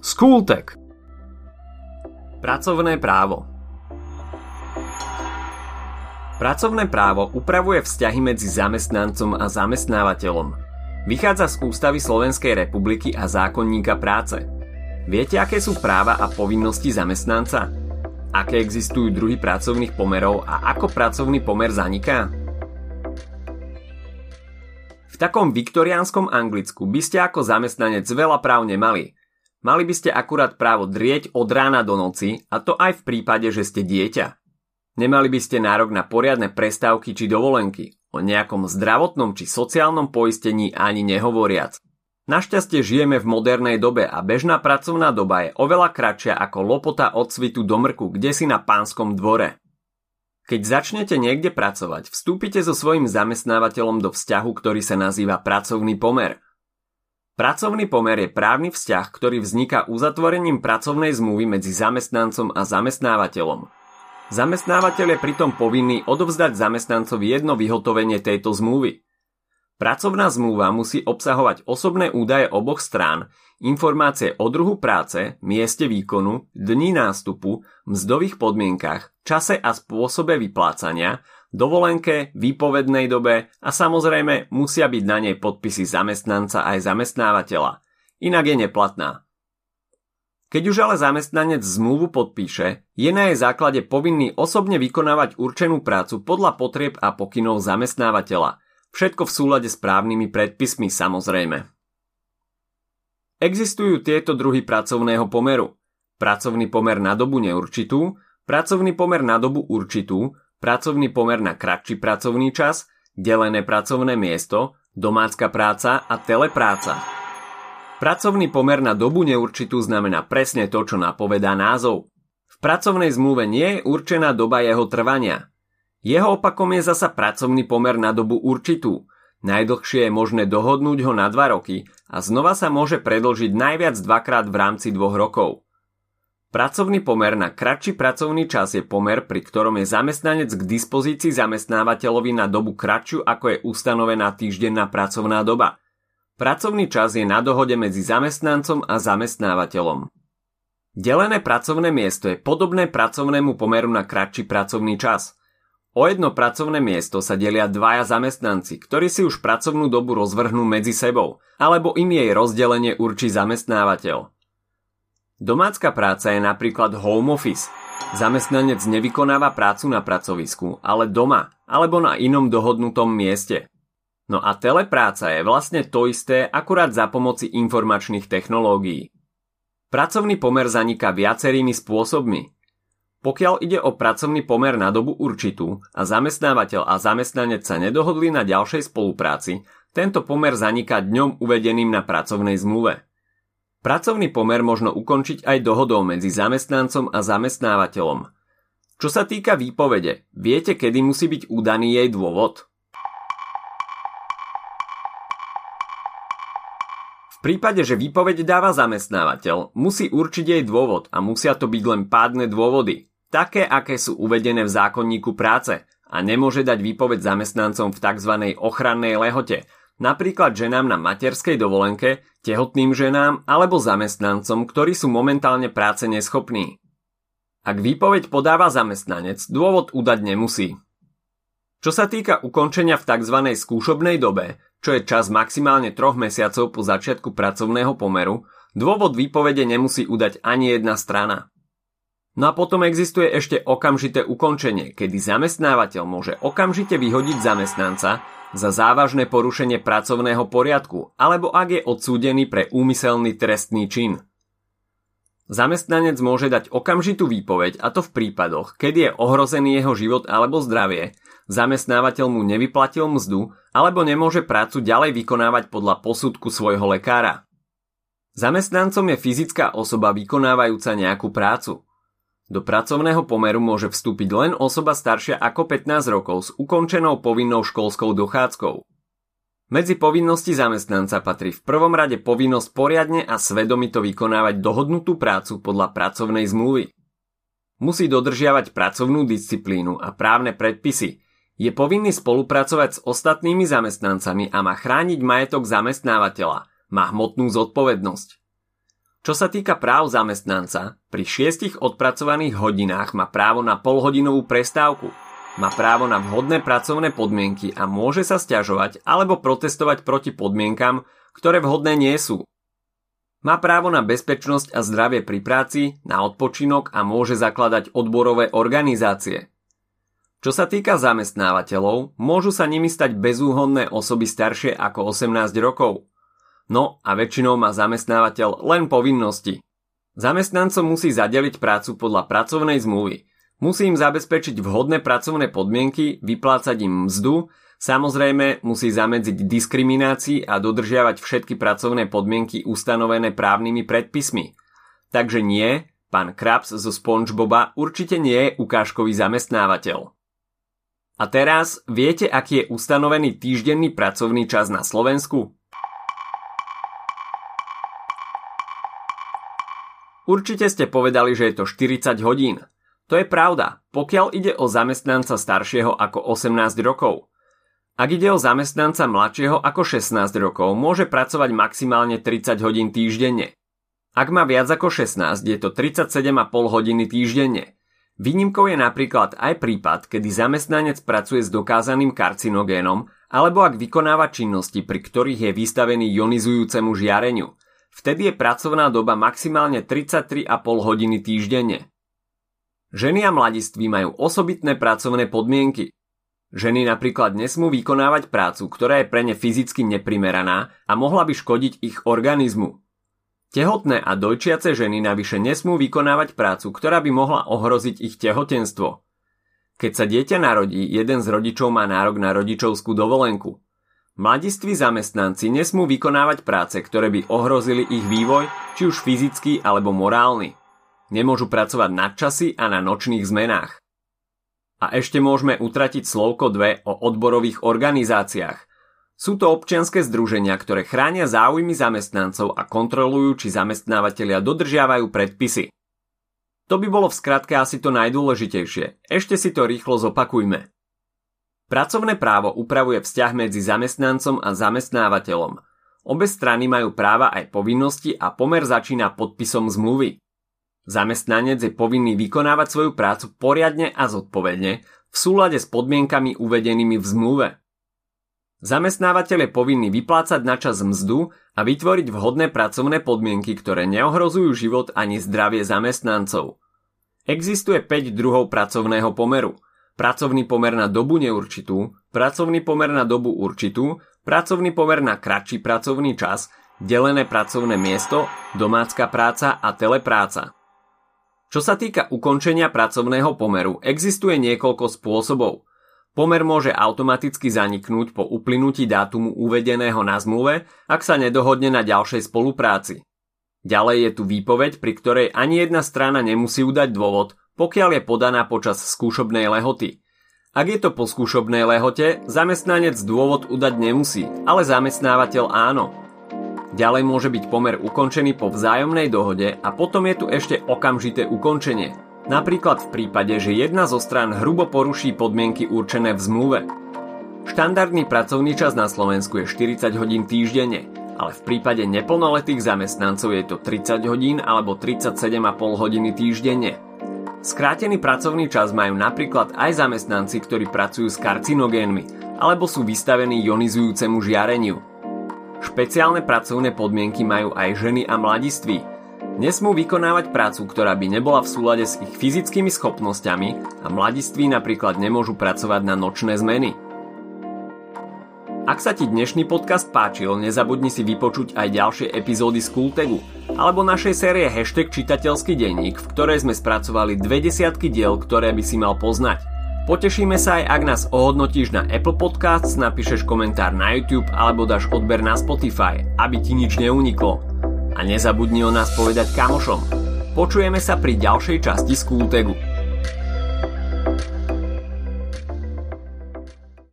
Skultek Pracovné právo Pracovné právo upravuje vzťahy medzi zamestnancom a zamestnávateľom. Vychádza z Ústavy Slovenskej republiky a zákonníka práce. Viete, aké sú práva a povinnosti zamestnanca? Aké existujú druhy pracovných pomerov a ako pracovný pomer zaniká? V takom viktoriánskom Anglicku by ste ako zamestnanec veľa práv nemali – Mali by ste akurát právo drieť od rána do noci, a to aj v prípade, že ste dieťa. Nemali by ste nárok na poriadne prestávky či dovolenky, o nejakom zdravotnom či sociálnom poistení ani nehovoriac. Našťastie žijeme v modernej dobe a bežná pracovná doba je oveľa kratšia ako lopota od svitu do mrku, kde si na pánskom dvore. Keď začnete niekde pracovať, vstúpite so svojím zamestnávateľom do vzťahu, ktorý sa nazýva pracovný pomer – Pracovný pomer je právny vzťah, ktorý vzniká uzatvorením pracovnej zmluvy medzi zamestnancom a zamestnávateľom. Zamestnávateľ je pritom povinný odovzdať zamestnancovi jedno vyhotovenie tejto zmluvy. Pracovná zmluva musí obsahovať osobné údaje oboch strán, informácie o druhu práce, mieste výkonu, dni nástupu, mzdových podmienkach, čase a spôsobe vyplácania, dovolenke, výpovednej dobe a samozrejme musia byť na nej podpisy zamestnanca aj zamestnávateľa. Inak je neplatná. Keď už ale zamestnanec zmluvu podpíše, je na jej základe povinný osobne vykonávať určenú prácu podľa potrieb a pokynov zamestnávateľa. Všetko v súlade s právnymi predpismi samozrejme. Existujú tieto druhy pracovného pomeru. Pracovný pomer na dobu neurčitú, pracovný pomer na dobu určitú, pracovný pomer na kratší pracovný čas, delené pracovné miesto, domácka práca a telepráca. Pracovný pomer na dobu neurčitú znamená presne to, čo napovedá názov. V pracovnej zmluve nie je určená doba jeho trvania. Jeho opakom je zasa pracovný pomer na dobu určitú. Najdlhšie je možné dohodnúť ho na dva roky a znova sa môže predlžiť najviac dvakrát v rámci dvoch rokov. Pracovný pomer na kratší pracovný čas je pomer, pri ktorom je zamestnanec k dispozícii zamestnávateľovi na dobu kratšiu ako je ustanovená týždenná pracovná doba. Pracovný čas je na dohode medzi zamestnancom a zamestnávateľom. Delené pracovné miesto je podobné pracovnému pomeru na kratší pracovný čas. O jedno pracovné miesto sa delia dvaja zamestnanci, ktorí si už pracovnú dobu rozvrhnú medzi sebou, alebo im jej rozdelenie určí zamestnávateľ. Domácka práca je napríklad home office. Zamestnanec nevykonáva prácu na pracovisku, ale doma alebo na inom dohodnutom mieste. No a telepráca je vlastne to isté, akurát za pomoci informačných technológií. Pracovný pomer zaniká viacerými spôsobmi. Pokiaľ ide o pracovný pomer na dobu určitú a zamestnávateľ a zamestnanec sa nedohodli na ďalšej spolupráci, tento pomer zaniká dňom uvedeným na pracovnej zmluve. Pracovný pomer možno ukončiť aj dohodou medzi zamestnancom a zamestnávateľom. Čo sa týka výpovede, viete, kedy musí byť udaný jej dôvod? V prípade, že výpoveď dáva zamestnávateľ, musí určiť jej dôvod a musia to byť len pádne dôvody, také, aké sú uvedené v zákonníku práce a nemôže dať výpoveď zamestnancom v tzv. ochrannej lehote, napríklad ženám na materskej dovolenke, tehotným ženám alebo zamestnancom, ktorí sú momentálne práce neschopní. Ak výpoveď podáva zamestnanec, dôvod udať nemusí. Čo sa týka ukončenia v tzv. skúšobnej dobe, čo je čas maximálne troch mesiacov po začiatku pracovného pomeru, dôvod výpovede nemusí udať ani jedna strana. No a potom existuje ešte okamžité ukončenie, kedy zamestnávateľ môže okamžite vyhodiť zamestnanca, za závažné porušenie pracovného poriadku alebo ak je odsúdený pre úmyselný trestný čin. Zamestnanec môže dať okamžitú výpoveď a to v prípadoch, keď je ohrozený jeho život alebo zdravie, zamestnávateľ mu nevyplatil mzdu alebo nemôže prácu ďalej vykonávať podľa posudku svojho lekára. Zamestnancom je fyzická osoba vykonávajúca nejakú prácu – do pracovného pomeru môže vstúpiť len osoba staršia ako 15 rokov s ukončenou povinnou školskou dochádzkou. Medzi povinnosti zamestnanca patrí v prvom rade povinnosť poriadne a svedomito vykonávať dohodnutú prácu podľa pracovnej zmluvy. Musí dodržiavať pracovnú disciplínu a právne predpisy. Je povinný spolupracovať s ostatnými zamestnancami a má chrániť majetok zamestnávateľa. Má hmotnú zodpovednosť. Čo sa týka práv zamestnanca, pri šiestich odpracovaných hodinách má právo na polhodinovú prestávku, má právo na vhodné pracovné podmienky a môže sa stiažovať alebo protestovať proti podmienkam, ktoré vhodné nie sú. Má právo na bezpečnosť a zdravie pri práci, na odpočinok a môže zakladať odborové organizácie. Čo sa týka zamestnávateľov, môžu sa nimi stať bezúhonné osoby staršie ako 18 rokov. No a väčšinou má zamestnávateľ len povinnosti. Zamestnancom musí zadeliť prácu podľa pracovnej zmluvy. Musí im zabezpečiť vhodné pracovné podmienky, vyplácať im mzdu, samozrejme musí zamedziť diskriminácii a dodržiavať všetky pracovné podmienky ustanovené právnymi predpismi. Takže nie, pán Krabs zo SpongeBoba určite nie je ukážkový zamestnávateľ. A teraz viete, aký je ustanovený týždenný pracovný čas na Slovensku? Určite ste povedali, že je to 40 hodín. To je pravda, pokiaľ ide o zamestnanca staršieho ako 18 rokov. Ak ide o zamestnanca mladšieho ako 16 rokov, môže pracovať maximálne 30 hodín týždenne. Ak má viac ako 16, je to 37,5 hodiny týždenne. Výnimkou je napríklad aj prípad, kedy zamestnanec pracuje s dokázaným karcinogénom alebo ak vykonáva činnosti, pri ktorých je vystavený ionizujúcemu žiareniu – Vtedy je pracovná doba maximálne 33,5 hodiny týždenne. Ženy a mladiství majú osobitné pracovné podmienky. Ženy napríklad nesmú vykonávať prácu, ktorá je pre ne fyzicky neprimeraná a mohla by škodiť ich organizmu. Tehotné a dojčiace ženy navyše nesmú vykonávať prácu, ktorá by mohla ohroziť ich tehotenstvo. Keď sa dieťa narodí, jeden z rodičov má nárok na rodičovskú dovolenku. Mladiství zamestnanci nesmú vykonávať práce, ktoré by ohrozili ich vývoj, či už fyzický alebo morálny. Nemôžu pracovať nadčasy a na nočných zmenách. A ešte môžeme utratiť slovko dve o odborových organizáciách. Sú to občianske združenia, ktoré chránia záujmy zamestnancov a kontrolujú, či zamestnávateľia dodržiavajú predpisy. To by bolo v skratke asi to najdôležitejšie. Ešte si to rýchlo zopakujme. Pracovné právo upravuje vzťah medzi zamestnancom a zamestnávateľom. Obe strany majú práva aj povinnosti a pomer začína podpisom zmluvy. Zamestnanec je povinný vykonávať svoju prácu poriadne a zodpovedne v súlade s podmienkami uvedenými v zmluve. Zamestnávateľ je povinný vyplácať na čas mzdu a vytvoriť vhodné pracovné podmienky, ktoré neohrozujú život ani zdravie zamestnancov. Existuje 5 druhov pracovného pomeru – pracovný pomer na dobu neurčitú, pracovný pomer na dobu určitú, pracovný pomer na kratší pracovný čas, delené pracovné miesto, domácka práca a telepráca. Čo sa týka ukončenia pracovného pomeru, existuje niekoľko spôsobov. Pomer môže automaticky zaniknúť po uplynutí dátumu uvedeného na zmluve, ak sa nedohodne na ďalšej spolupráci. Ďalej je tu výpoveď, pri ktorej ani jedna strana nemusí udať dôvod, pokiaľ je podaná počas skúšobnej lehoty. Ak je to po skúšobnej lehote, zamestnanec dôvod udať nemusí, ale zamestnávateľ áno. Ďalej môže byť pomer ukončený po vzájomnej dohode a potom je tu ešte okamžité ukončenie. Napríklad v prípade, že jedna zo strán hrubo poruší podmienky určené v zmluve. Štandardný pracovný čas na Slovensku je 40 hodín týždenne, ale v prípade neplnoletých zamestnancov je to 30 hodín alebo 37,5 hodiny týždenne. Skrátený pracovný čas majú napríklad aj zamestnanci, ktorí pracujú s karcinogénmi alebo sú vystavení ionizujúcemu žiareniu. Špeciálne pracovné podmienky majú aj ženy a mladiství. Nesmú vykonávať prácu, ktorá by nebola v súlade s ich fyzickými schopnosťami a mladiství napríklad nemôžu pracovať na nočné zmeny. Ak sa ti dnešný podcast páčil, nezabudni si vypočuť aj ďalšie epizódy z Kultegu alebo našej série Hashtag čitateľský denník, v ktorej sme spracovali dve desiatky diel, ktoré by si mal poznať. Potešíme sa aj, ak nás ohodnotíš na Apple Podcasts, napíšeš komentár na YouTube alebo dáš odber na Spotify, aby ti nič neuniklo. A nezabudni o nás povedať kamošom. Počujeme sa pri ďalšej časti z Kultegu.